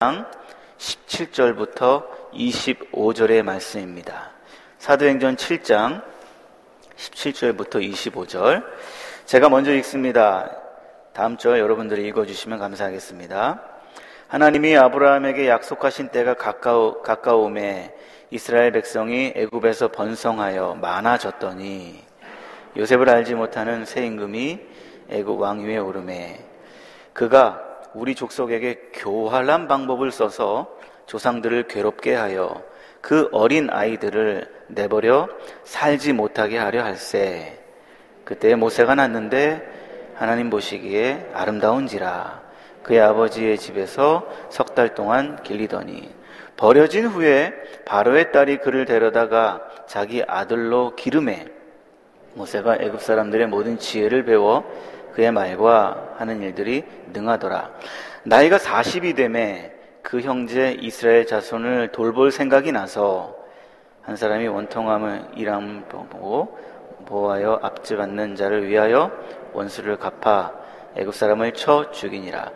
17절부터 25절의 말씀입니다. 사도행전 7장 17절부터 25절. 제가 먼저 읽습니다. 다음 절 여러분들이 읽어주시면 감사하겠습니다. 하나님이 아브라함에게 약속하신 때가 가까우, 가까움에 이스라엘 백성이 애굽에서 번성하여 많아졌더니 요셉을 알지 못하는 새 임금이 애굽 왕위에 오르매 그가 우리 족속에게 교활한 방법을 써서 조상들을 괴롭게 하여 그 어린 아이들을 내버려 살지 못하게 하려 할세. 그때 모세가 났는데 하나님 보시기에 아름다운지라 그의 아버지의 집에서 석 달 동안 길리더니 버려진 후에 바로의 딸이 그를 데려다가 자기 아들로 기름에 모세가 애굽 사람들의 모든 지혜를 배워 그의 말과 하는 일들이 능하더라. 나이가 40이 되매 그 형제 이스라엘 자손을 돌볼 생각이 나서 한 사람이 원통함을 일함 보고 보하여 압제받는 자를 위하여 원수를 갚아 애굽 사람을 쳐 죽이니라.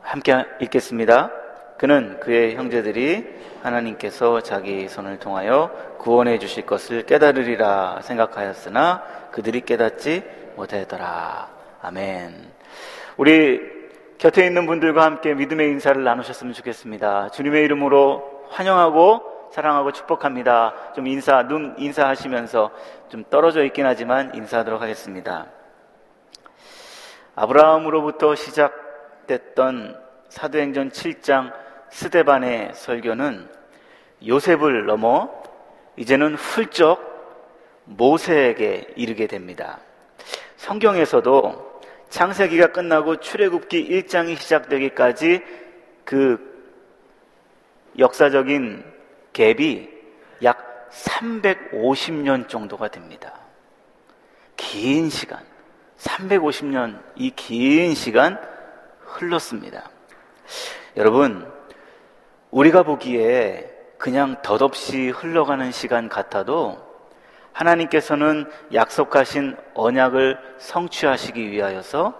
함께 읽겠습니다. 그는 그의 형제들이 하나님께서 자기 손을 통하여 구원해 주실 것을 깨달으리라 생각하였으나 그들이 깨닫지 못하였더라. 아멘. 우리 곁에 있는 분들과 함께 믿음의 인사를 나누셨으면 좋겠습니다. 주님의 이름으로 환영하고 사랑하고 축복합니다. 좀 인사, 눈 인사하시면서 좀 떨어져 있긴 하지만 인사하도록 하겠습니다. 아브라함으로부터 시작됐던 사도행전 7장 스데반의 설교는 요셉을 넘어 이제는 훌쩍 모세에게 이르게 됩니다. 성경에서도 창세기가 끝나고 출애굽기 1장이 시작되기까지 그 역사적인 갭이 약 350년 정도가 됩니다. 긴 시간, 350년 이 긴 시간 흘렀습니다. 여러분, 우리가 보기에 그냥 덧없이 흘러가는 시간 같아도 하나님께서는 약속하신 언약을 성취하시기 위하여서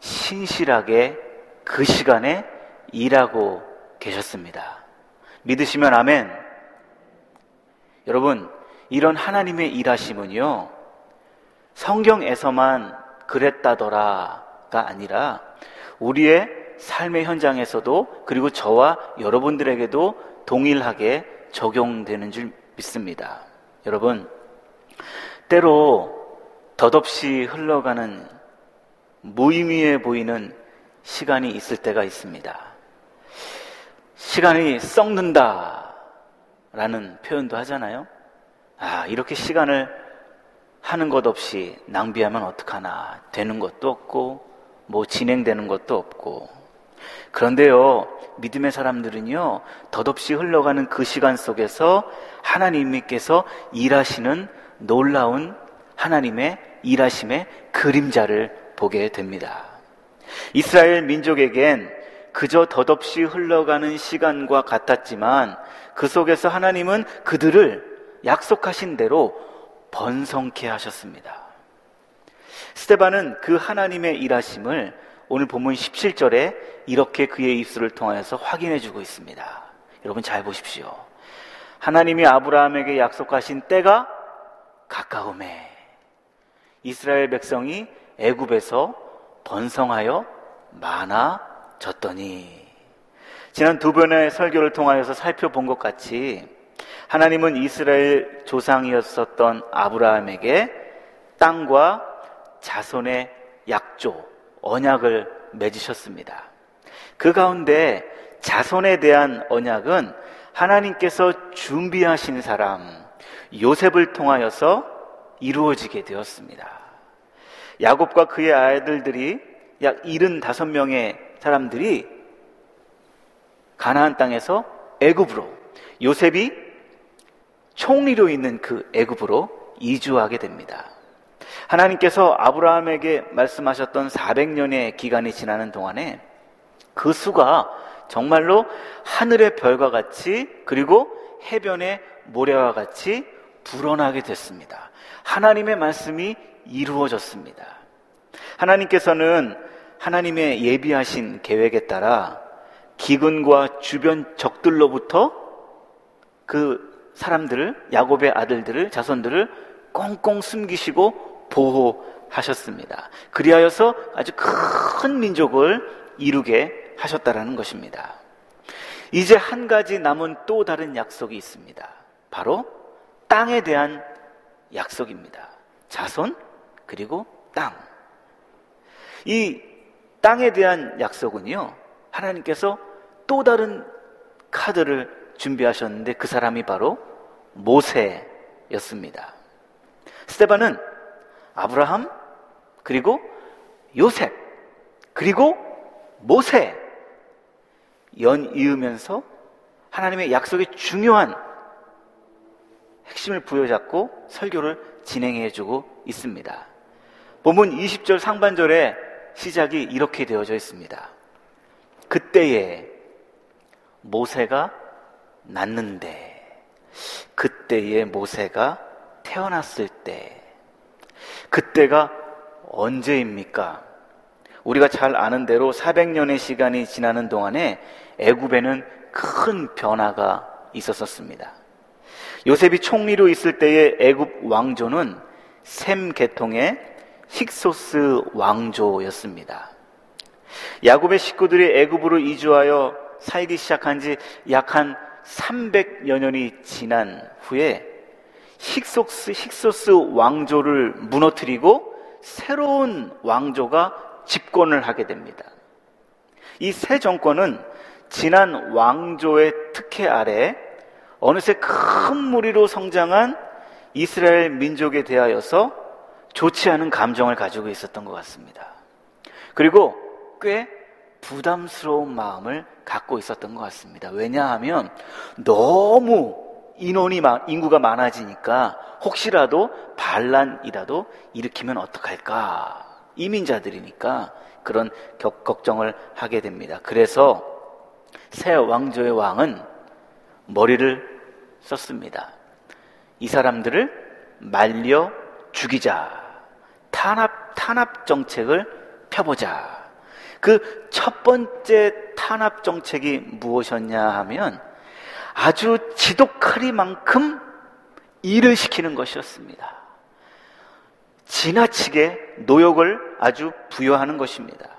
신실하게 그 시간에 일하고 계셨습니다. 믿으시면 아멘. 여러분, 이런 하나님의 일하심은요, 성경에서만 그랬다더라가 아니라 우리의 삶의 현장에서도 그리고 저와 여러분들에게도 동일하게 적용되는 줄 믿습니다. 여러분, 때로 덧없이 흘러가는 무의미해 보이는 시간이 있을 때가 있습니다. 시간이 썩는다 라는 표현도 하잖아요. 아, 이렇게 시간을 하는 것 없이 낭비하면 어떡하나. 되는 것도 없고, 뭐 진행되는 것도 없고. 그런데요, 믿음의 사람들은요, 덧없이 흘러가는 그 시간 속에서 하나님께서 일하시는 놀라운 하나님의 일하심의 그림자를 보게 됩니다. 이스라엘 민족에겐 그저 덧없이 흘러가는 시간과 같았지만 그 속에서 하나님은 그들을 약속하신 대로 번성케 하셨습니다. 스테반은 그 하나님의 일하심을 오늘 본문 17절에 이렇게 그의 입술을 통하여서 확인해 주고 있습니다. 여러분 잘 보십시오. 하나님이 아브라함에게 약속하신 때가 가까움에 이스라엘 백성이 애굽에서 번성하여 많아졌더니 지난 두 번의 설교를 통하여서 살펴본 것 같이 하나님은 이스라엘 조상이었었던 아브라함에게 땅과 자손의 약조, 언약을 맺으셨습니다. 그 가운데 자손에 대한 언약은 하나님께서 준비하신 사람, 요셉을 통하여서 이루어지게 되었습니다. 야곱과 그의 아이들들이 약 75명의 사람들이 가나안 땅에서 애굽으로 요셉이 총리로 있는 그 애굽으로 이주하게 됩니다. 하나님께서 아브라함에게 말씀하셨던 400년의 기간이 지나는 동안에 그 수가 정말로 하늘의 별과 같이 그리고 해변의 모래와 같이 불어나게 됐습니다. 하나님의 말씀이 이루어졌습니다. 하나님께서는 하나님의 예비하신 계획에 따라 기근과 주변 적들로부터 그 사람들을 야곱의 아들들을 자손들을 꽁꽁 숨기시고 보호하셨습니다. 그리하여서 아주 큰 민족을 이루게 하셨다라는 것입니다. 이제 한 가지 남은 또 다른 약속이 있습니다. 바로 땅에 대한 약속입니다. 자손 그리고 땅. 이 땅에 대한 약속은요. 하나님께서 또 다른 카드를 준비하셨는데 그 사람이 바로 모세였습니다. 스테반은 아브라함 그리고 요셉 그리고 모세 연 이으면서 하나님의 약속의 중요한 핵심을 부여잡고 설교를 진행해 주고 있습니다. 본문 20절 상반절에 시작이 이렇게 되어져 있습니다. 그때에 모세가 낳는데, 그때에 모세가 태어났을 때, 그때가 언제입니까? 우리가 잘 아는 대로 400년의 시간이 지나는 동안에 애굽에는 큰 변화가 있었었습니다. 요셉이 총리로 있을 때의 애굽 왕조는 셈 계통의 힉소스 왕조였습니다. 야곱의 식구들이 애굽으로 이주하여 살기 시작한 지 약 한 300여 년이 지난 후에 힉소스, 힉소스 왕조를 무너뜨리고 새로운 왕조가 집권을 하게 됩니다. 이 새 정권은 지난 왕조의 특혜 아래 어느새 큰 무리로 성장한 이스라엘 민족에 대하여서 좋지 않은 감정을 가지고 있었던 것 같습니다. 그리고 꽤 부담스러운 마음을 갖고 있었던 것 같습니다. 왜냐하면 너무 인원이 인구가 많아지니까 혹시라도 반란이라도 일으키면 어떡할까? 이민자들이니까 그런 걱정을 하게 됩니다. 그래서 새 왕조의 왕은 머리를 썼습니다. 이 사람들을 말려 죽이자. 탄압, 탄압 정책을 펴보자. 그 첫 번째 탄압 정책이 무엇이었냐 하면 아주 지독하리만큼 일을 시키는 것이었습니다. 지나치게 노역을 아주 부여하는 것입니다.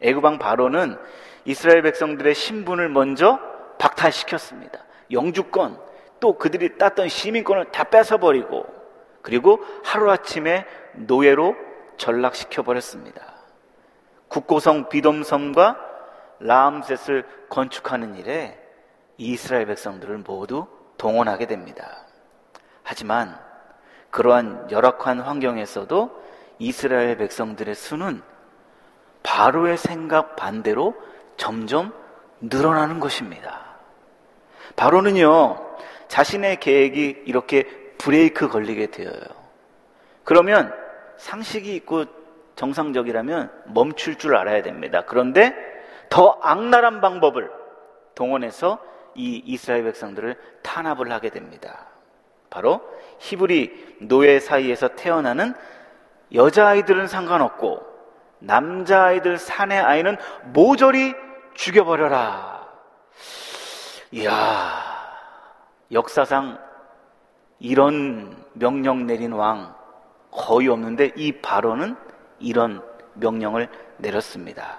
애굽왕 바로는 이스라엘 백성들의 신분을 먼저 박탈시켰습니다. 영주권, 또 그들이 땄던 시민권을 다 뺏어버리고, 그리고 하루아침에 노예로 전락시켜 버렸습니다. 국고성 비돔섬과 라암셋을 건축하는 일에 이스라엘 백성들을 모두 동원하게 됩니다. 하지만 그러한 열악한 환경에서도 이스라엘 백성들의 수는 바로의 생각 반대로 점점 늘어나는 것입니다. 바로는요, 자신의 계획이 이렇게 브레이크 걸리게 되어요. 그러면 상식이 있고 정상적이라면 멈출 줄 알아야 됩니다. 그런데 더 악랄한 방법을 동원해서 이 이스라엘 백성들을 탄압을 하게 됩니다. 바로 히브리 노예 사이에서 태어나는 여자아이들은 상관없고 남자아이들 사내 아이는 모조리 죽여버려라. 이야, 역사상 이런 명령 내린 왕 거의 없는데 이 바로는 이런 명령을 내렸습니다.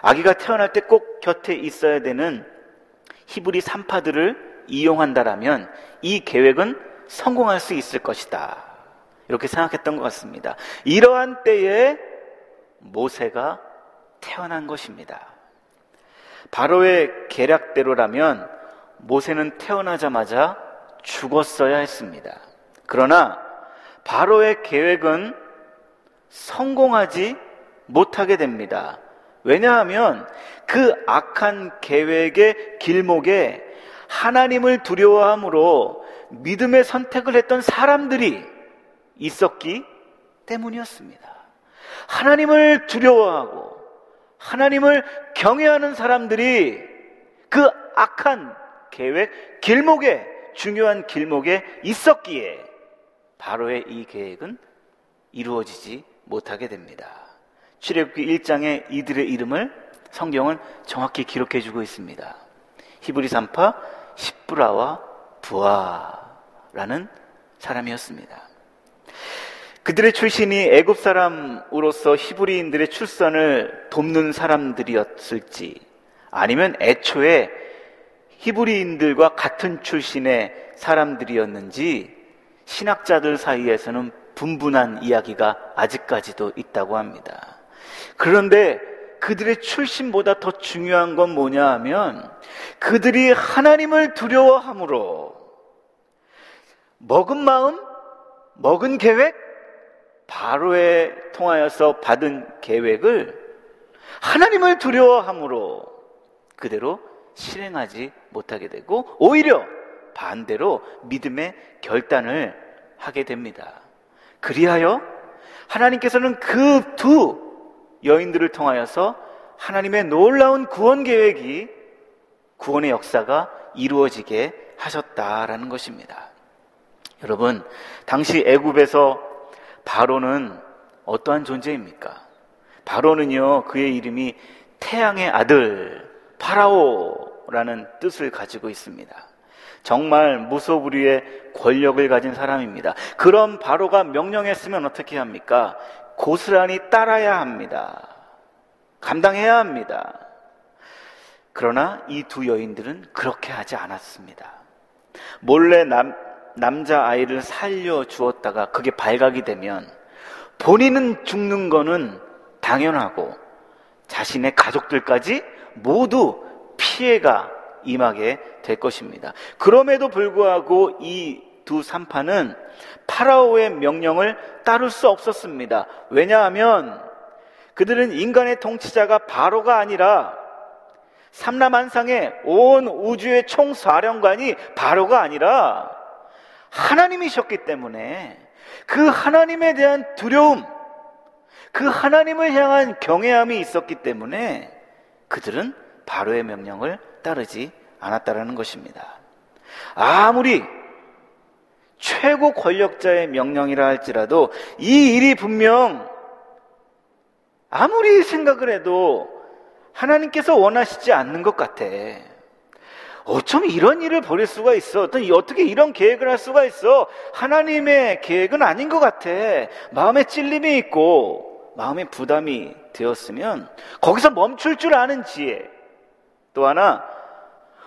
아기가 태어날 때 꼭 곁에 있어야 되는 히브리 산파들을 이용한다라면 이 계획은 성공할 수 있을 것이다. 이렇게 생각했던 것 같습니다. 이러한 때에 모세가 태어난 것입니다. 바로의 계략대로라면 모세는 태어나자마자 죽었어야 했습니다. 그러나 바로의 계획은 성공하지 못하게 됩니다. 왜냐하면 그 악한 계획의 길목에 하나님을 두려워함으로 믿음의 선택을 했던 사람들이 있었기 때문이었습니다. 하나님을 두려워하고 하나님을 경외하는 사람들이 그 악한 계획, 길목에, 중요한 길목에 있었기에 바로의 이 계획은 이루어지지 못하게 됩니다. 출애굽기 1장에 이들의 이름을 성경은 정확히 기록해 주고 있습니다. 히브리 산파 십브라와 부아라는 사람이었습니다. 그들의 출신이 애굽 사람으로서 히브리인들의 출산을 돕는 사람들이었을지 아니면 애초에 히브리인들과 같은 출신의 사람들이었는지 신학자들 사이에서는 분분한 이야기가 아직까지도 있다고 합니다. 그런데 그들의 출신보다 더 중요한 건 뭐냐 하면 그들이 하나님을 두려워함으로 먹은 마음, 먹은 계획, 바로에 통하여서 받은 계획을 하나님을 두려워함으로 그대로 실행하지 못하게 되고 오히려 반대로 믿음의 결단을 하게 됩니다. 그리하여 하나님께서는 그 두 여인들을 통하여서 하나님의 놀라운 구원 계획이 구원의 역사가 이루어지게 하셨다라는 것입니다. 여러분, 당시 애굽에서 바로는 어떠한 존재입니까? 바로는요, 그의 이름이 태양의 아들 파라오 라는 뜻을 가지고 있습니다. 정말 무소불위의 권력을 가진 사람입니다. 그런 바로가 명령했으면 어떻게 합니까? 고스란히 따라야 합니다. 감당해야 합니다. 그러나 이 두 여인들은 그렇게 하지 않았습니다. 몰래 남, 남자 아이를 살려 주었다가 그게 발각이 되면 본인은 죽는 거는 당연하고 자신의 가족들까지 모두 피해가 임하게 될 것입니다. 그럼에도 불구하고 이 두 산파는 파라오의 명령을 따를 수 없었습니다. 왜냐하면 그들은 인간의 통치자가 바로가 아니라 삼남한상의 온 우주의 총사령관이 바로가 아니라 하나님이셨기 때문에 그 하나님에 대한 두려움, 그 하나님을 향한 경외함이 있었기 때문에 그들은 바로의 명령을 따르지 않았다라는 것입니다. 아무리 최고 권력자의 명령이라 할지라도 이 일이 분명 아무리 생각을 해도 하나님께서 원하시지 않는 것 같아. 어쩜 이런 일을 벌일 수가 있어? 어떻게 이런 계획을 할 수가 있어? 하나님의 계획은 아닌 것 같아. 마음에 찔림이 있고, 마음에 부담이 되었으면, 거기서 멈출 줄 아는 지혜. 또 하나,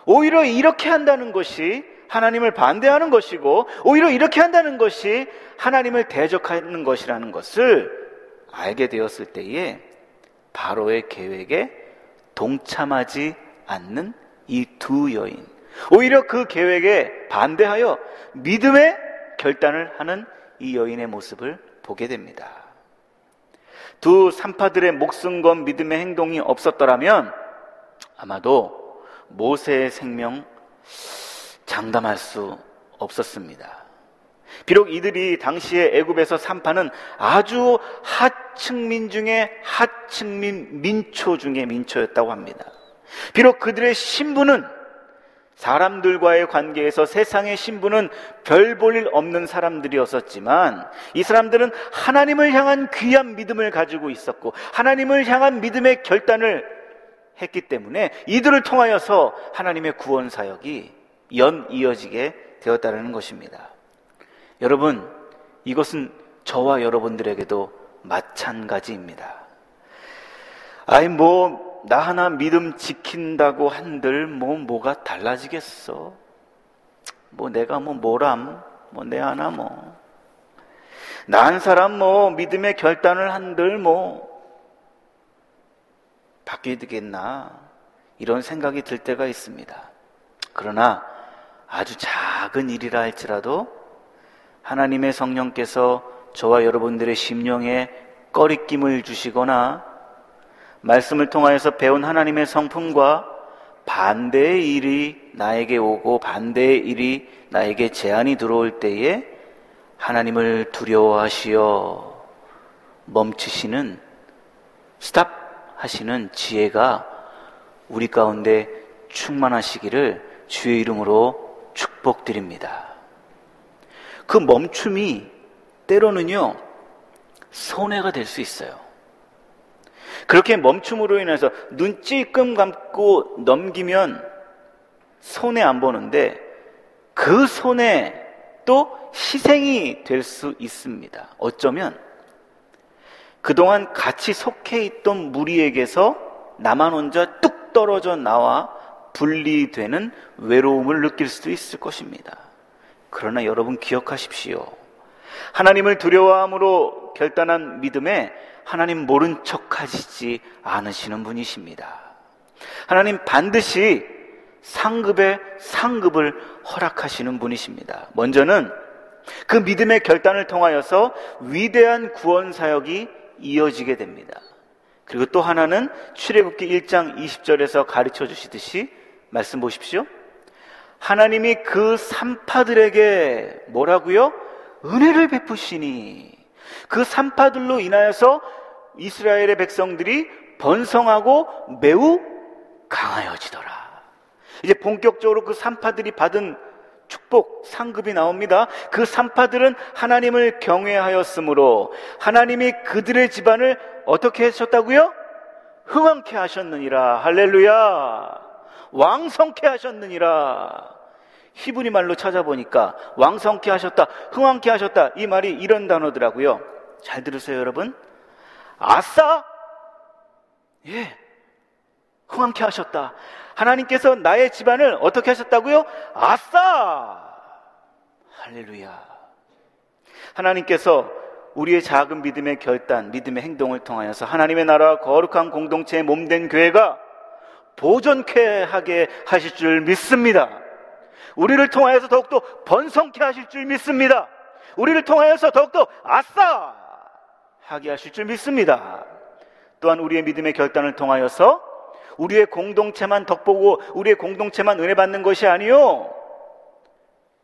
오히려 이렇게 한다는 것이 하나님을 반대하는 것이고, 오히려 이렇게 한다는 것이 하나님을 대적하는 것이라는 것을 알게 되었을 때에 바로의 계획에 동참하지 않는 이 두 여인. 오히려 그 계획에 반대하여 믿음의 결단을 하는 이 여인의 모습을 보게 됩니다. 두 산파들의 목숨 건 믿음의 행동이 없었더라면 아마도 모세의 생명 장담할 수 없었습니다. 비록 이들이 당시에 애굽에서 산파는 아주 하층민 중에 하층민 민초 중에 민초였다고 합니다. 비록 그들의 신분은 사람들과의 관계에서 세상의 신분은 별 볼 일 없는 사람들이었었지만 이 사람들은 하나님을 향한 귀한 믿음을 가지고 있었고 하나님을 향한 믿음의 결단을 했기 때문에 이들을 통하여서 하나님의 구원 사역이 연 이어지게 되었다는 것입니다. 여러분, 이것은 저와 여러분들에게도 마찬가지입니다. 아이, 뭐, 나 하나 믿음 지킨다고 한들, 뭐, 뭐가 달라지겠어? 뭐, 내가 뭐, 뭐람? 뭐, 내 하나 뭐. 나 한 사람 뭐, 믿음의 결단을 한들, 뭐, 바뀌게 되겠나? 이런 생각이 들 때가 있습니다. 그러나, 아주 작은 일이라 할지라도, 하나님의 성령께서 저와 여러분들의 심령에 꺼리낌을 주시거나 말씀을 통하여서 배운 하나님의 성품과 반대의 일이 나에게 오고 반대의 일이 나에게 제한이 들어올 때에 하나님을 두려워하시어 멈추시는 스탑 하시는 지혜가 우리 가운데 충만하시기를 주의 이름으로 축복드립니다. 그 멈춤이 때로는요, 손해가 될 수 있어요. 그렇게 멈춤으로 인해서 눈 찔끔 감고 넘기면 손해 안 보는데 그 손에 또 희생이 될 수 있습니다. 어쩌면 그동안 같이 속해 있던 무리에게서 나만 혼자 뚝 떨어져 나와 분리되는 외로움을 느낄 수도 있을 것입니다. 그러나 여러분 기억하십시오. 하나님을 두려워함으로 결단한 믿음에 하나님 모른 척 하시지 않으시는 분이십니다. 하나님 반드시 상급의 상급을 허락하시는 분이십니다. 먼저는 그 믿음의 결단을 통하여서 위대한 구원 사역이 이어지게 됩니다. 그리고 또 하나는 출애굽기 1장 20절에서 가르쳐 주시듯이 말씀 보십시오. 하나님이 그 산파들에게 뭐라고요? 은혜를 베푸시니 그 산파들로 인하여서 이스라엘의 백성들이 번성하고 매우 강하여지더라. 이제 본격적으로 그 산파들이 받은 축복, 상급이 나옵니다. 그 산파들은 하나님을 경외하였으므로 하나님이 그들의 집안을 어떻게 하셨다고요? 흥왕케 하셨느니라. 할렐루야. 왕성케 하셨느니라. 히브리 말로 찾아보니까 왕성케 하셨다, 흥왕케 하셨다. 이 말이 이런 단어더라고요. 잘 들으세요, 여러분. 아싸! 예. 흥왕케 하셨다. 하나님께서 나의 집안을 어떻게 하셨다고요? 아싸! 할렐루야. 하나님께서 우리의 작은 믿음의 결단, 믿음의 행동을 통하여서 하나님의 나라 거룩한 공동체의 몸된 교회가 보존케 하게 하실 줄 믿습니다. 우리를 통하여서 더욱더 번성케 하실 줄 믿습니다. 우리를 통하여서 더욱더 아싸! 하게 하실 줄 믿습니다. 또한 우리의 믿음의 결단을 통하여서 우리의 공동체만 덕보고 우리의 공동체만 은혜 받는 것이 아니요.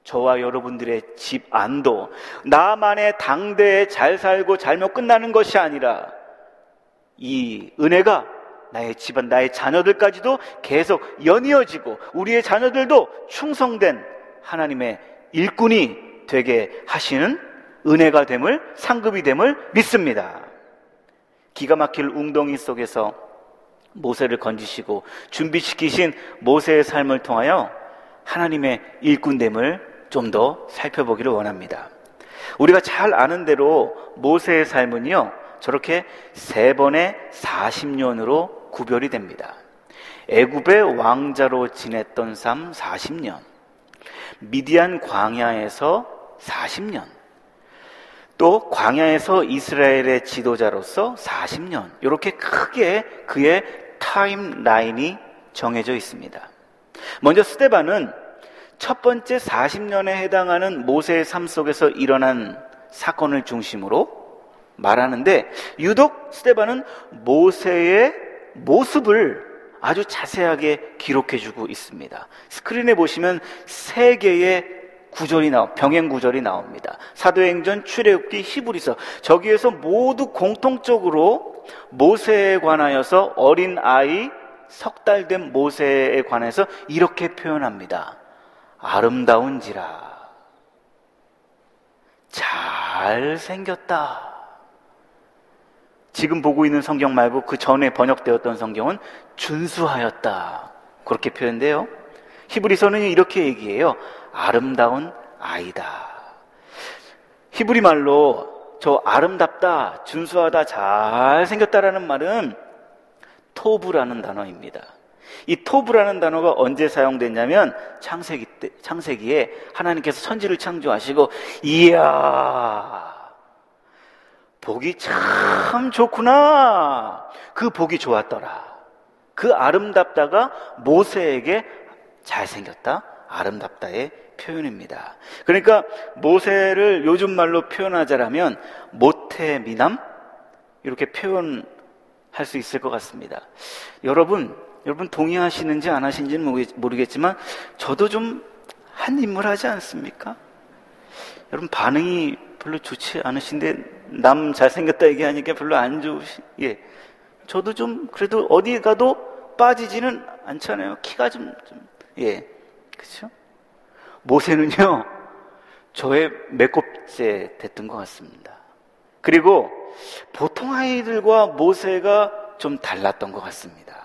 저와 여러분들의 집 안도 나만의 당대에 잘 살고 잘못 끝나는 것이 아니라 이 은혜가 나의 집안, 나의 자녀들까지도 계속 연이어지고 우리의 자녀들도 충성된 하나님의 일꾼이 되게 하시는 은혜가 됨을 상급이 됨을 믿습니다. 기가 막힐 웅덩이 속에서 모세를 건지시고 준비시키신 모세의 삶을 통하여 하나님의 일꾼됨을 좀 더 살펴보기를 원합니다. 우리가 잘 아는 대로 모세의 삶은요, 저렇게 세 번의 40년으로 구별이 됩니다. 애굽의 왕자로 지냈던 삶 40년, 미디안 광야에서 40년, 또 광야에서 이스라엘의 지도자로서 40년, 이렇게 크게 그의 타임라인이 정해져 있습니다. 먼저 스테반은 첫 번째 40년에 해당하는 모세의 삶 속에서 일어난 사건을 중심으로 말하는데 유독 스테반은 모세의 모습을 아주 자세하게 기록해 주고 있습니다. 스크린에 보시면 세 개의 구절이 나오, 병행 구절이 나옵니다. 사도행전, 출애굽기, 히브리서. 저기에서 모두 공통적으로 모세에 관하여서 어린 아이 석 달 된 모세에 관해서 이렇게 표현합니다. 아름다운지라. 잘 생겼다. 지금 보고 있는 성경 말고 그 전에 번역되었던 성경은 준수하였다. 그렇게 표현돼요. 히브리서는 이렇게 얘기해요. 아름다운 아이다. 히브리 말로 저 아름답다, 준수하다, 잘생겼다라는 말은 토브라는 단어입니다. 이 토브라는 단어가 언제 사용됐냐면 창세기 때, 창세기에 하나님께서 천지를 창조하시고 이야 복이 참 좋구나. 그 복이 좋았더라. 그 아름답다가 모세에게 잘생겼다, 아름답다의 표현입니다. 그러니까 모세를 요즘 말로 표현하자라면 모태 미남 이렇게 표현할 수 있을 것 같습니다. 여러분, 여러분 동의하시는지 안 하시는지는 모르겠지만 저도 좀 한 인물 하지 않습니까? 여러분 반응이 별로 좋지 않으신데 남 잘생겼다 얘기하니까 별로 안 좋으시, 예. 저도 좀 그래도 어디 가도 빠지지는 않잖아요. 키가 좀, 좀 예. 그쵸? 모세는요, 저의 매곱째 됐던 것 같습니다. 그리고 보통 아이들과 모세가 좀 달랐던 것 같습니다.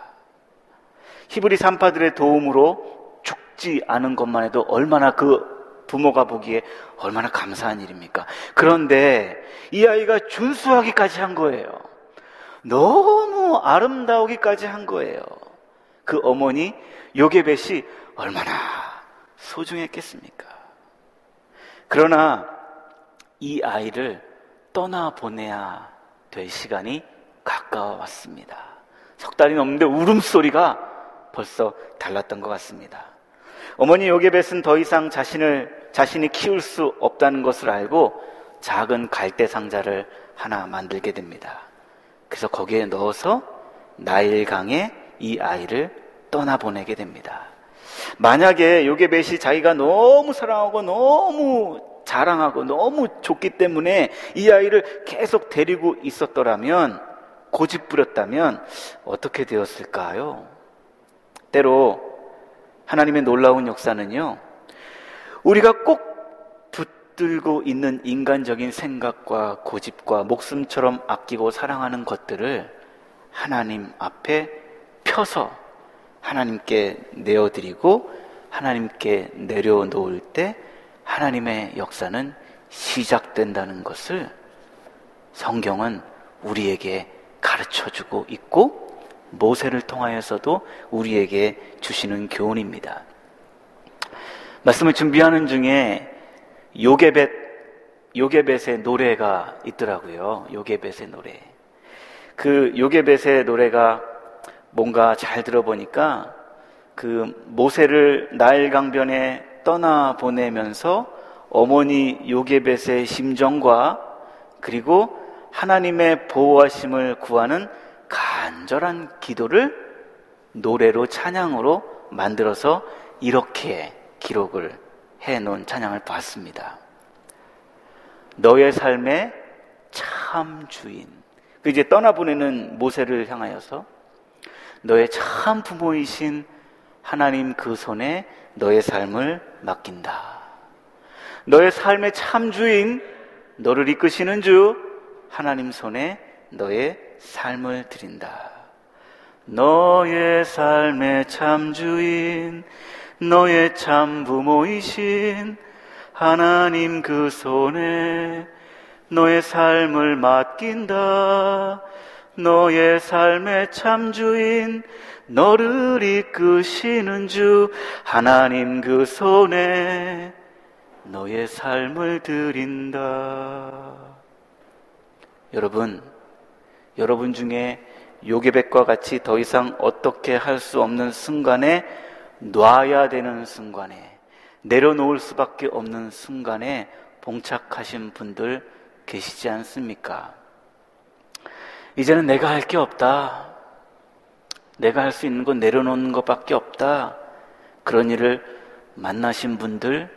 히브리 산파들의 도움으로 죽지 않은 것만 해도 얼마나 그 부모가 보기에 얼마나 감사한 일입니까? 그런데 이 아이가 준수하기까지 한 거예요. 너무 아름다우기까지 한 거예요. 그 어머니 요게벳이 얼마나 소중했겠습니까? 그러나 이 아이를 떠나 보내야 될 시간이 가까워왔습니다. 석 달이 넘는데 울음소리가 벌써 달랐던 것 같습니다. 어머니 요게벳은 더 이상 자신을 자신이 키울 수 없다는 것을 알고 작은 갈대 상자를 하나 만들게 됩니다. 그래서 거기에 넣어서 나일강에 이 아이를 떠나보내게 됩니다. 만약에 요게벳이 자기가 너무 사랑하고 너무 자랑하고 너무 좋기 때문에 이 아이를 계속 데리고 있었더라면 고집 부렸다면 어떻게 되었을까요? 때로 하나님의 놀라운 역사는요, 우리가 꼭 붙들고 있는 인간적인 생각과 고집과 목숨처럼 아끼고 사랑하는 것들을 하나님 앞에 펴서 하나님께 내어드리고 하나님께 내려놓을 때 하나님의 역사는 시작된다는 것을 성경은 우리에게 가르쳐 주고 있고 모세를 통하여서도 우리에게 주시는 교훈입니다. 말씀을 준비하는 중에 요게벳 요게벳의 노래가 있더라고요. 요게벳의 노래. 그 요게벳의 노래가 뭔가 잘 들어보니까 그 모세를 나일 강변에 떠나 보내면서 어머니 요게벳의 심정과 그리고 하나님의 보호하심을 구하는 간절한 기도를 노래로 찬양으로 만들어서 이렇게 기록을 해 놓은 찬양을 봤습니다. 너의 삶의 참 주인. 그 이제 떠나보내는 모세를 향하여서 너의 참 부모이신 하나님 그 손에 너의 삶을 맡긴다. 너의 삶의 참 주인, 너를 이끄시는 주, 하나님 손에 너의 삶을 드린다. 너의 삶의 참 주인, 너의 참 부모이신 하나님 그 손에 너의 삶을 맡긴다. 너의 삶의 참 주인, 너를 이끄시는 주, 하나님 그 손에 너의 삶을 드린다. 여러분, 여러분 중에 요괴백과 같이 더 이상 어떻게 할 수 없는 순간에 놔야 되는 순간에 내려놓을 수밖에 없는 순간에 봉착하신 분들 계시지 않습니까? 이제는 내가 할 게 없다. 내가 할 수 있는 건 내려놓는 것밖에 없다. 그런 일을 만나신 분들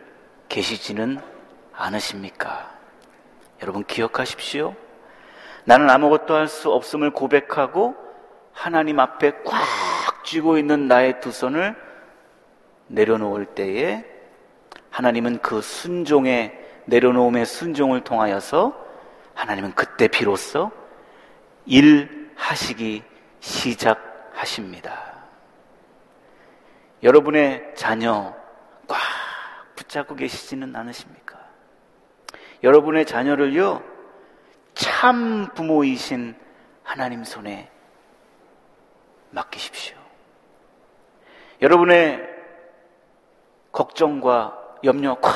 계시지는 않으십니까? 여러분 기억하십시오. 나는 아무것도 할 수 없음을 고백하고 하나님 앞에 꽉 쥐고 있는 나의 두 손을 내려놓을 때에 하나님은 그 순종의 내려놓음의 순종을 통하여서 하나님은 그때 비로소 일하시기 시작하십니다. 여러분의 자녀 꽉 붙잡고 계시지는 않으십니까? 여러분의 자녀를요, 참 부모이신 하나님 손에 맡기십시오. 여러분의 걱정과 염려, 꽉,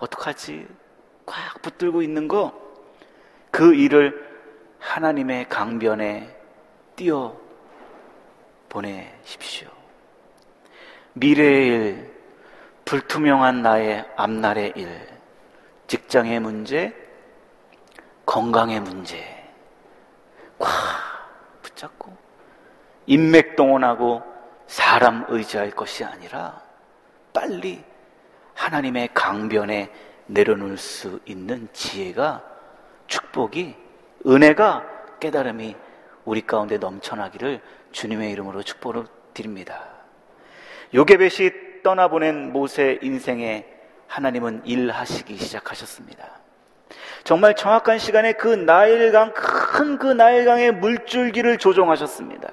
어떡하지? 꽉 붙들고 있는 거, 그 일을 하나님의 강변에 띄어 보내십시오. 미래의 일, 불투명한 나의 앞날의 일, 직장의 문제, 건강의 문제, 꽉 붙잡고, 인맥 동원하고 사람 의지할 것이 아니라 빨리 하나님의 강변에 내려놓을 수 있는 지혜가 축복이 은혜가 깨달음이 우리 가운데 넘쳐나기를 주님의 이름으로 축복을 드립니다. 요게벳이 떠나보낸 모세 인생에 하나님은 일하시기 시작하셨습니다. 정말 정확한 시간에 그 나일강, 큰 그 나일강의 물줄기를 조종하셨습니다.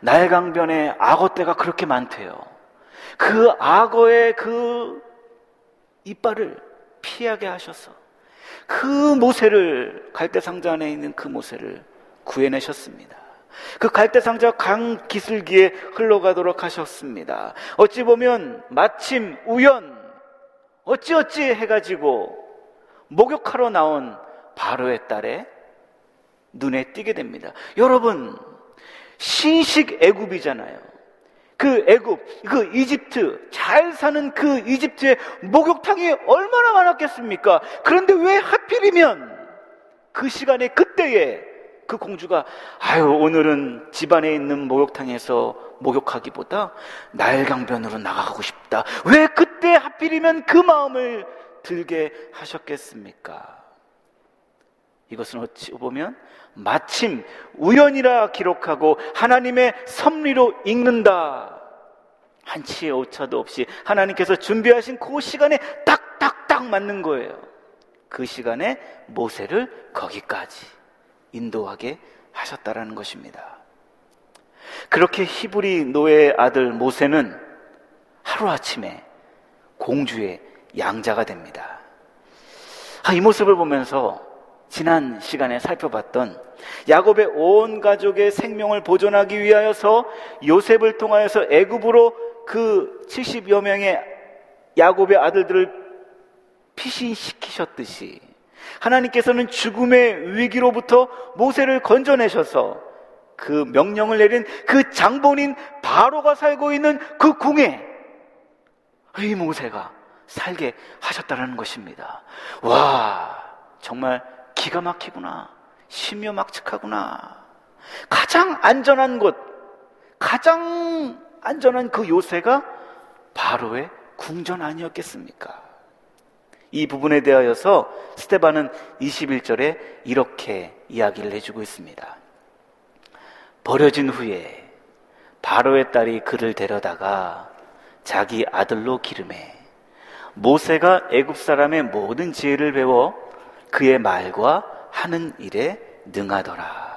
나일강변에 악어떼가 그렇게 많대요. 그 악어의 그 이빨을 피하게 하셔서 그 모세를 갈대상자 안에 있는 그 모세를 구해내셨습니다. 그 갈대상자 강 기슭기에 흘러가도록 하셨습니다. 어찌 보면 마침 우연 어찌어찌 해가지고 목욕하러 나온 바로의 딸에 눈에 띄게 됩니다. 여러분 신식 애굽이잖아요. 그 애굽, 그 이집트, 잘 사는 그 이집트의 목욕탕이 얼마나 많았겠습니까? 그런데 왜 하필이면 그 시간에 그때에 그 공주가 아유 오늘은 집안에 있는 목욕탕에서 목욕하기보다 나일강변으로 나가고 싶다. 왜 그때 하필이면 그 마음을 들게 하셨겠습니까? 이것은 어찌 보면 마침 우연이라 기록하고 하나님의 섭리로 읽는다. 한치의 오차도 없이 하나님께서 준비하신 그 시간에 딱딱딱 맞는 거예요. 그 시간에 모세를 거기까지 인도하게 하셨다라는 것입니다. 그렇게 히브리 노예의 아들 모세는 하루아침에 공주의 양자가 됩니다. 아, 이 모습을 보면서 지난 시간에 살펴봤던 야곱의 온 가족의 생명을 보존하기 위하여서 요셉을 통하여서 애굽으로 그 70여 명의 야곱의 아들들을 피신시키셨듯이 하나님께서는 죽음의 위기로부터 모세를 건져내셔서 그 명령을 내린 그 장본인 바로가 살고 있는 그 궁에 이 모세가 살게 하셨다는 것입니다. 와, 정말 기가 막히구나. 심요막측하구나. 가장 안전한 곳, 가장 안전한 그 요새가 바로의 궁전 아니었겠습니까? 이 부분에 대하여서 스테반은 21절에 이렇게 이야기를 해주고 있습니다. 버려진 후에 바로의 딸이 그를 데려다가 자기 아들로 기름해 모세가 애굽 사람의 모든 지혜를 배워 그의 말과 하는 일에 능하더라.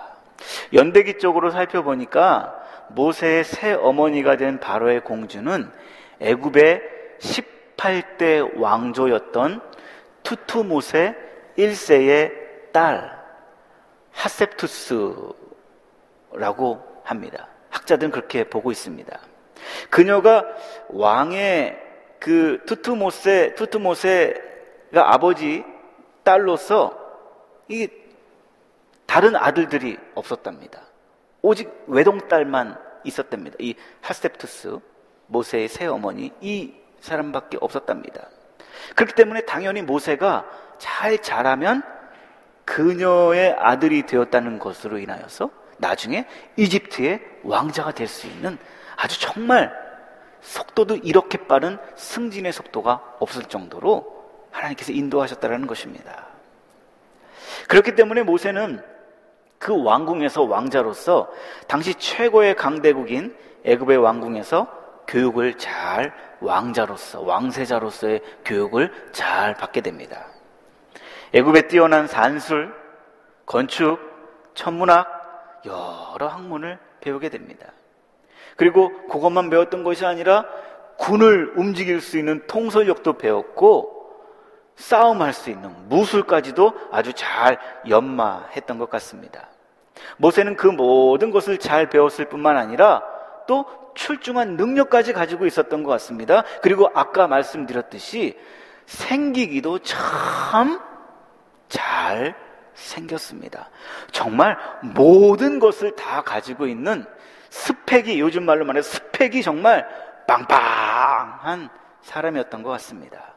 연대기 쪽으로 살펴보니까 모세의 새 어머니가 된 바로의 공주는 애굽의 18대 왕조였던 투투모세 1세의 딸 하셉투스라고 합니다. 학자들은 그렇게 보고 있습니다. 그녀가 왕의 그 투투모세 투투모세가 아버지 딸로서 이 다른 아들들이 없었답니다. 오직 외동딸만 있었답니다. 이 하셉투스 모세의 새 어머니 이 사람밖에 없었답니다. 그렇기 때문에 당연히 모세가 잘 자라면 그녀의 아들이 되었다는 것으로 인하여서 나중에 이집트의 왕자가 될 수 있는 아주 정말 속도도 이렇게 빠른 승진의 속도가 없을 정도로 하나님께서 인도하셨다는 것입니다. 그렇기 때문에 모세는 그 왕궁에서 왕자로서 당시 최고의 강대국인 애굽의 왕궁에서 교육을 잘 왕자로서 왕세자로서의 교육을 잘 받게 됩니다. 애굽에 뛰어난 산술, 건축, 천문학 여러 학문을 배우게 됩니다. 그리고 그것만 배웠던 것이 아니라 군을 움직일 수 있는 통솔력도 배웠고 싸움할 수 있는 무술까지도 아주 잘 연마했던 것 같습니다. 모세는 그 모든 것을 잘 배웠을 뿐만 아니라 또 출중한 능력까지 가지고 있었던 것 같습니다. 그리고 아까 말씀드렸듯이 생기기도 참 잘 생겼습니다. 정말 모든 것을 다 가지고 있는 스펙이 요즘 말로 말해 스펙이 정말 빵빵한 사람이었던 것 같습니다.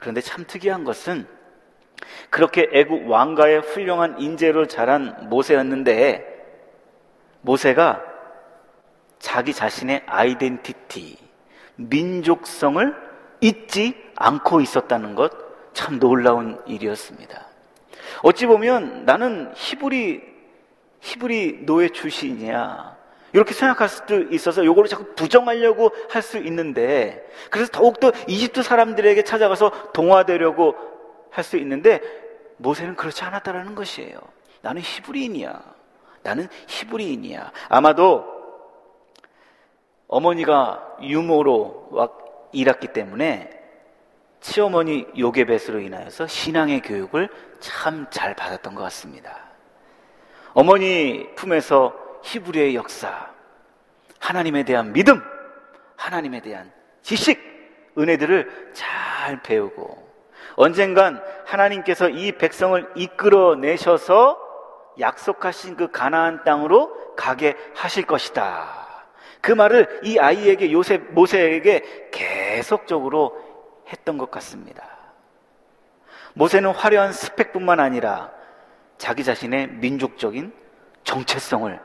그런데 참 특이한 것은 그렇게 애국 왕가의 훌륭한 인재로 자란 모세였는데 모세가 자기 자신의 아이덴티티, 민족성을 잊지 않고 있었다는 것 참 놀라운 일이었습니다. 어찌 보면 나는 히브리 히브리 노예 출신이야. 이렇게 생각할 수도 있어서 요거를 자꾸 부정하려고 할 수 있는데 그래서 더욱더 이집트 사람들에게 찾아가서 동화되려고 할 수 있는데 모세는 그렇지 않았다라는 것이에요. 나는 히브리인이야. 나는 히브리인이야. 아마도 어머니가 유모로 일했기 때문에 시어머니 요괴뱃으로 인하여서 신앙의 교육을 참 잘 받았던 것 같습니다. 어머니 품에서 히브리의 역사, 하나님에 대한 믿음, 하나님에 대한 지식, 은혜들을 잘 배우고 언젠간 하나님께서 이 백성을 이끌어 내셔서 약속하신 그 가나안 땅으로 가게 하실 것이다. 그 말을 이 아이에게 요셉 모세에게 계속적으로 했던 것 같습니다. 모세는 화려한 스펙뿐만 아니라 자기 자신의 민족적인 정체성을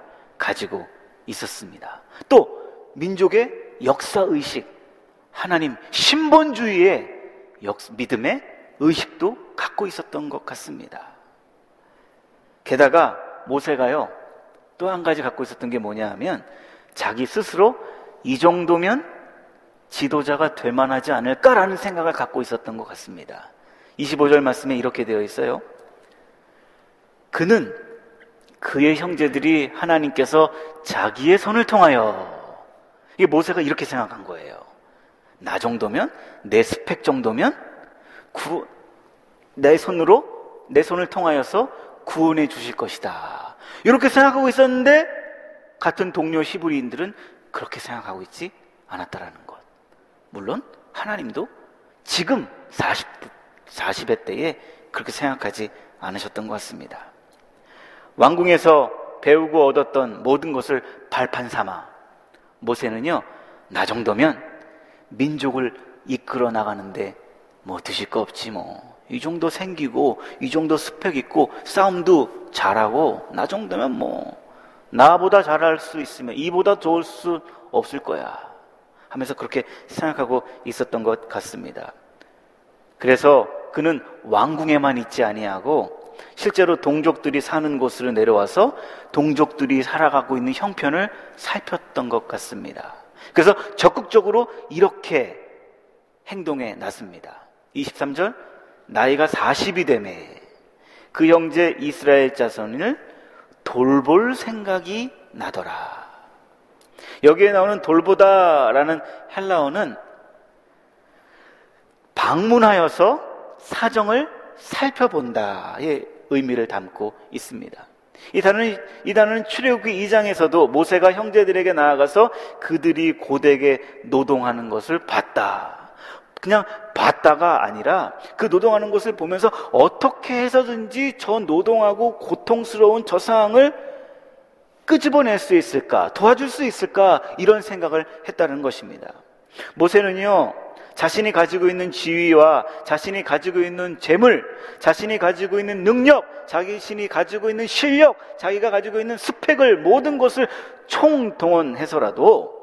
가지고 있었습니다. 또 민족의 역사 의식, 하나님 신본주의의 역, 믿음의 의식도 갖고 있었던 것 같습니다. 게다가 모세가요, 또 한 가지 갖고 있었던 게 뭐냐 하면 자기 스스로 이 정도면 지도자가 될 만하지 않을까라는 생각을 갖고 있었던 것 같습니다. 25절 말씀에 이렇게 되어 있어요. 그는 그의 형제들이 하나님께서 자기의 손을 통하여 이게 모세가 이렇게 생각한 거예요. 나 정도면 내 스펙 정도면 구, 내 손으로 내 손을 통하여서 구원해 주실 것이다. 이렇게 생각하고 있었는데 같은 동료 히브리인들은 그렇게 생각하고 있지 않았다라는 것. 물론 하나님도 지금 40, 40회 때에 그렇게 생각하지 않으셨던 것 같습니다. 왕궁에서 배우고 얻었던 모든 것을 발판 삼아 모세는요, 나 정도면 민족을 이끌어 나가는데 뭐 드실 거 없지 뭐. 이 정도 생기고, 이 정도 스펙 있고, 싸움도 잘하고, 나 정도면 뭐, 나보다 잘할 수 있으면 이보다 좋을 수 없을 거야. 하면서 그렇게 생각하고 있었던 것 같습니다. 그래서 그는 왕궁에만 있지 아니하고 실제로 동족들이 사는 곳으로 내려와서 동족들이 살아가고 있는 형편을 살폈던 것 같습니다. 그래서 적극적으로 이렇게 행동에 나섭니다. 23절 나이가 40이 되매 그 형제 이스라엘 자손을 돌볼 생각이 나더라. 여기에 나오는 돌보다라는 헬라어는 방문하여서 사정을 살펴본다의 의미를 담고 있습니다. 이 단어는, 이 단어는 출애굽기 2장에서도 모세가 형제들에게 나아가서 그들이 고되게 노동하는 것을 봤다. 그냥 봤다가 아니라 그 노동하는 것을 보면서 어떻게 해서든지 저 노동하고 고통스러운 저 상황을 끄집어낼 수 있을까? 도와줄 수 있을까? 이런 생각을 했다는 것입니다. 모세는요, 자신이 가지고 있는 지위와 자신이 가지고 있는 재물, 자신이 가지고 있는 능력, 자신이 가지고 있는 실력, 자기가 가지고 있는 스펙을 모든 것을 총동원해서라도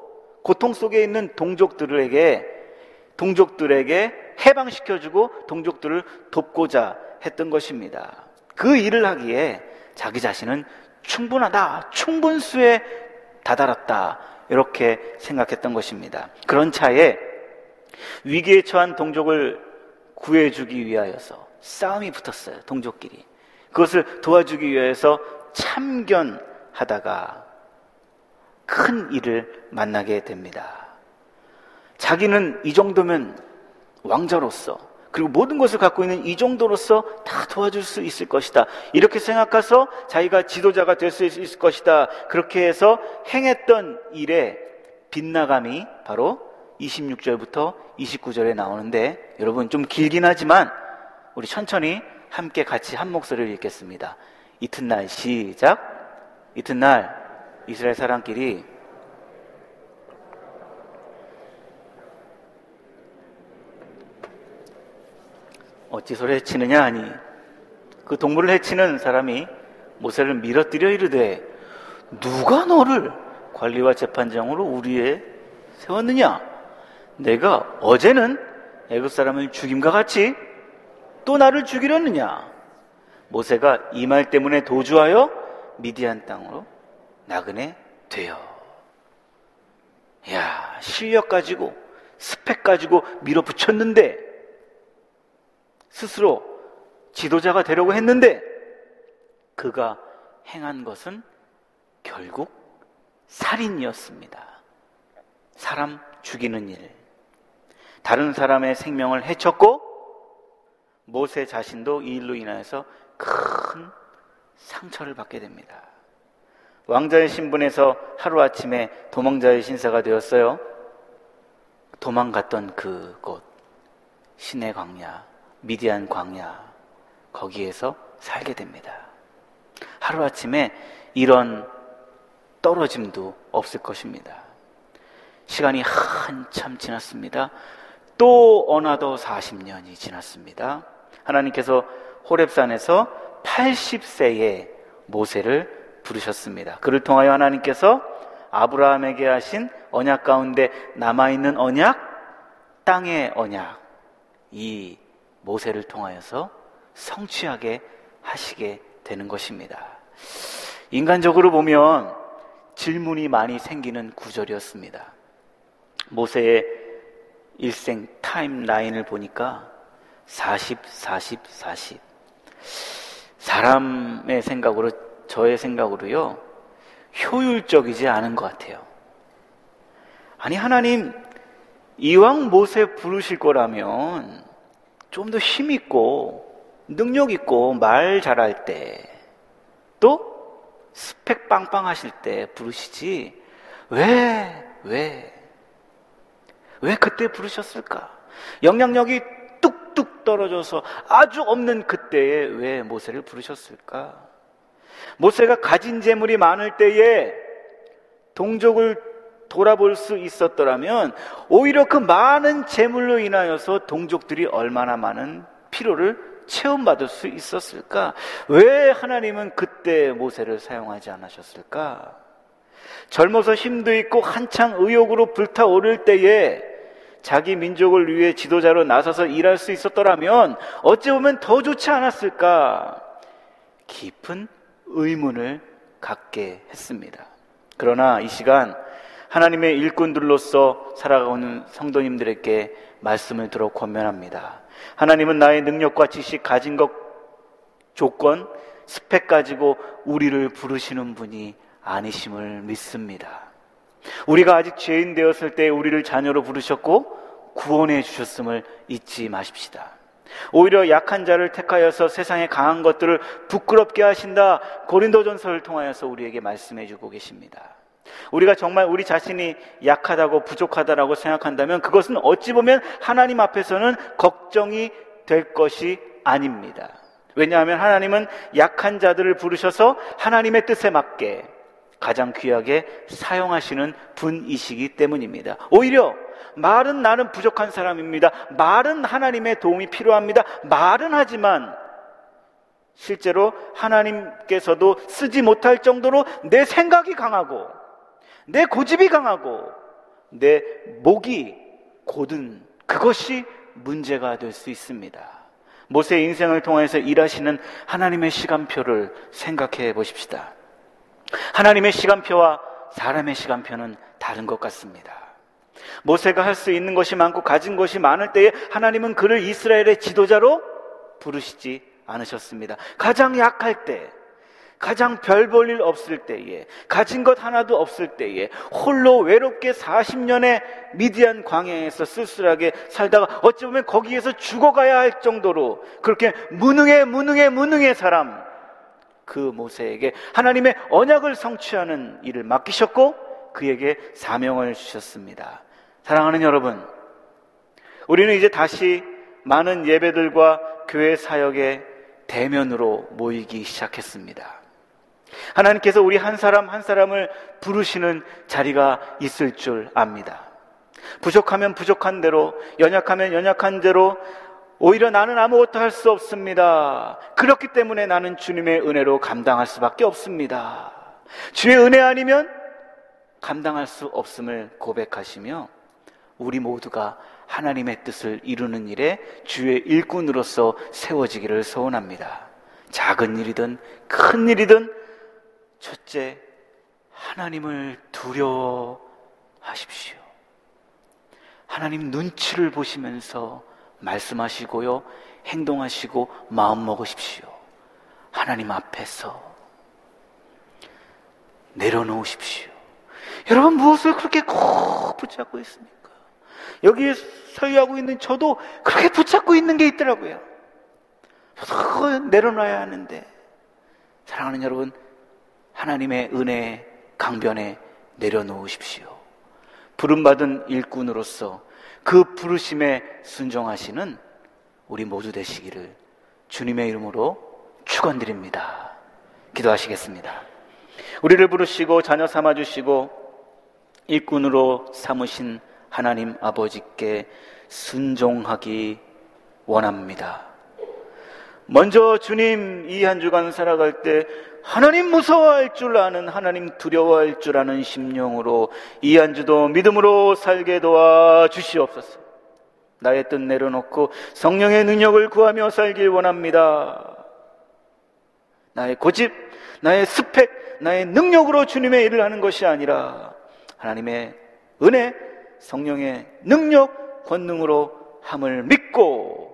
고통 속에 있는 동족들에게 동족들에게 해방시켜주고 동족들을 돕고자 했던 것입니다. 그 일을 하기에 자기 자신은 충분하다, 충분수에 다다랐다, 이렇게 생각했던 것입니다. 그런 차에 위기에 처한 동족을 구해주기 위하여서 싸움이 붙었어요, 동족끼리. 그것을 도와주기 위해서 참견하다가 큰 일을 만나게 됩니다. 자기는 이 정도면 왕자로서 그리고 모든 것을 갖고 있는 이 정도로서 다 도와줄 수 있을 것이다. 이렇게 생각해서 자기가 지도자가 될 수 있을 것이다. 그렇게 해서 행했던 일의 빗나감이 바로 26절부터 29절에 나오는데 여러분 좀 길긴 하지만 우리 천천히 함께 같이 한 목소리를 읽겠습니다. 이튿날 시작. 이튿날 이스라엘 사람끼리 어찌 소리 해치느냐 하니 그 동물을 해치는 사람이 모세를 밀어뜨려 이르되 누가 너를 관리와 재판장으로 우리에 세웠느냐? 내가 어제는 애굽 사람을 죽임과 같이 또 나를 죽이려느냐? 모세가 이 말 때문에 도주하여 미디안 땅으로 나그네 되어. 야, 실력 가지고 스펙 가지고 밀어붙였는데 스스로 지도자가 되려고 했는데 그가 행한 것은 결국 살인이었습니다. 사람 죽이는 일. 다른 사람의 생명을 해쳤고 모세 자신도 이 일로 인하여서 큰 상처를 받게 됩니다. 왕자의 신분에서 하루아침에 도망자의 신사가 되었어요. 도망갔던 그곳, 신의 광야, 미디안 광야, 거기에서 살게 됩니다. 하루아침에 이런 떨어짐도 없을 것입니다. 시간이 한참 지났습니다. 또 another 40년이 지났습니다. 하나님께서 호렙산에서 80세의 모세를 부르셨습니다. 그를 통하여 하나님께서 아브라함에게 하신 언약 가운데 남아있는 언약, 땅의 언약, 이 모세를 통하여서 성취하게 하시게 되는 것입니다. 인간적으로 보면 질문이 많이 생기는 구절이었습니다. 모세의 일생 타임라인을 보니까 40, 40, 40. 사람의 생각으로, 저의 생각으로요, 효율적이지 않은 것 같아요. 아니, 하나님, 이왕 모세 부르실 거라면 좀 더 힘있고, 능력있고, 말 잘할 때, 또 스펙 빵빵 하실 때 부르시지, 왜, 왜, 왜 그때 부르셨을까? 영향력이 뚝뚝 떨어져서 아주 없는 그때에 왜 모세를 부르셨을까? 모세가 가진 재물이 많을 때에 동족을 돌아볼 수 있었더라면 오히려 그 많은 재물로 인하여서 동족들이 얼마나 많은 피로를 체험받을 수 있었을까? 왜 하나님은 그때 모세를 사용하지 않으셨을까? 젊어서 힘도 있고 한창 의욕으로 불타오를 때에 자기 민족을 위해 지도자로 나서서 일할 수 있었더라면 어찌 보면 더 좋지 않았을까? 깊은 의문을 갖게 했습니다. 그러나 이 시간 하나님의 일꾼들로서 살아가는 성도님들에게 말씀을 들어 권면합니다. 하나님은 나의 능력과 지식 가진 것 조건, 스펙 가지고 우리를 부르시는 분이 아니심을 믿습니다. 우리가 아직 죄인 되었을 때 우리를 자녀로 부르셨고 구원해 주셨음을 잊지 마십시다. 오히려 약한 자를 택하여서 세상에 강한 것들을 부끄럽게 하신다. 고린도전서를 통하여서 우리에게 말씀해 주고 계십니다. 우리가 정말 우리 자신이 약하다고 부족하다라고 생각한다면 그것은 어찌 보면 하나님 앞에서는 걱정이 될 것이 아닙니다. 왜냐하면 하나님은 약한 자들을 부르셔서 하나님의 뜻에 맞게 가장 귀하게 사용하시는 분이시기 때문입니다. 오히려 말은 나는 부족한 사람입니다. 말은 하나님의 도움이 필요합니다. 말은 하지만 실제로 하나님께서도 쓰지 못할 정도로 내 생각이 강하고 내 고집이 강하고 내 목이 고든 그것이 문제가 될 수 있습니다. 모세의 인생을 통해서 일하시는 하나님의 시간표를 생각해 보십시다. 하나님의 시간표와 사람의 시간표는 다른 것 같습니다. 모세가 할 수 있는 것이 많고 가진 것이 많을 때에 하나님은 그를 이스라엘의 지도자로 부르시지 않으셨습니다. 가장 약할 때, 가장 별 볼 일 없을 때에, 가진 것 하나도 없을 때에, 홀로 외롭게 40년의 미디안 광야에서 쓸쓸하게 살다가 어찌 보면 거기에서 죽어가야 할 정도로 그렇게 무능해, 무능해, 무능해 사람, 그 모세에게 하나님의 언약을 성취하는 일을 맡기셨고 그에게 사명을 주셨습니다. 사랑하는 여러분, 우리는 이제 다시 많은 예배들과 교회 사역의 대면으로 모이기 시작했습니다. 하나님께서 우리 한 사람 한 사람을 부르시는 자리가 있을 줄 압니다. 부족하면 부족한 대로, 연약하면 연약한 대로 오히려 나는 아무것도 할 수 없습니다. 그렇기 때문에 나는 주님의 은혜로 감당할 수밖에 없습니다. 주의 은혜 아니면 감당할 수 없음을 고백하시며 우리 모두가 하나님의 뜻을 이루는 일에 주의 일꾼으로서 세워지기를 소원합니다. 작은 일이든 큰 일이든 첫째, 하나님을 두려워하십시오. 하나님 눈치를 보시면서 말씀하시고요. 행동하시고 마음 먹으십시오. 하나님 앞에서 내려놓으십시오. 여러분 무엇을 그렇게 꼭 붙잡고 있습니까? 여기에 서유하고 있는 저도 그렇게 붙잡고 있는 게 있더라고요. 저도 그거 내려놔야 하는데 사랑하는 여러분 하나님의 은혜 강변에 내려놓으십시오. 부름받은 일꾼으로서 그 부르심에 순종하시는 우리 모두 되시기를 주님의 이름으로 축원드립니다. 기도하시겠습니다. 우리를 부르시고 자녀 삼아 주시고 일꾼으로 삼으신 하나님 아버지께 순종하기 원합니다. 먼저 주님 이 한 주간 살아갈 때 하나님 무서워할 줄 아는 하나님 두려워할 줄 아는 심령으로 이한 주도 믿음으로 살게 도와 주시옵소서. 나의 뜻 내려놓고 성령의 능력을 구하며 살길 원합니다. 나의 고집, 나의 스펙, 나의 능력으로 주님의 일을 하는 것이 아니라 하나님의 은혜, 성령의 능력, 권능으로 함을 믿고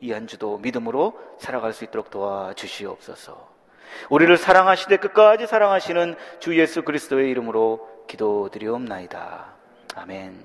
이한 주도 믿음으로 살아갈 수 있도록 도와주시옵소서. 우리를 사랑하시되 끝까지 사랑하시는 주 예수 그리스도의 이름으로 기도드리옵나이다. 아멘.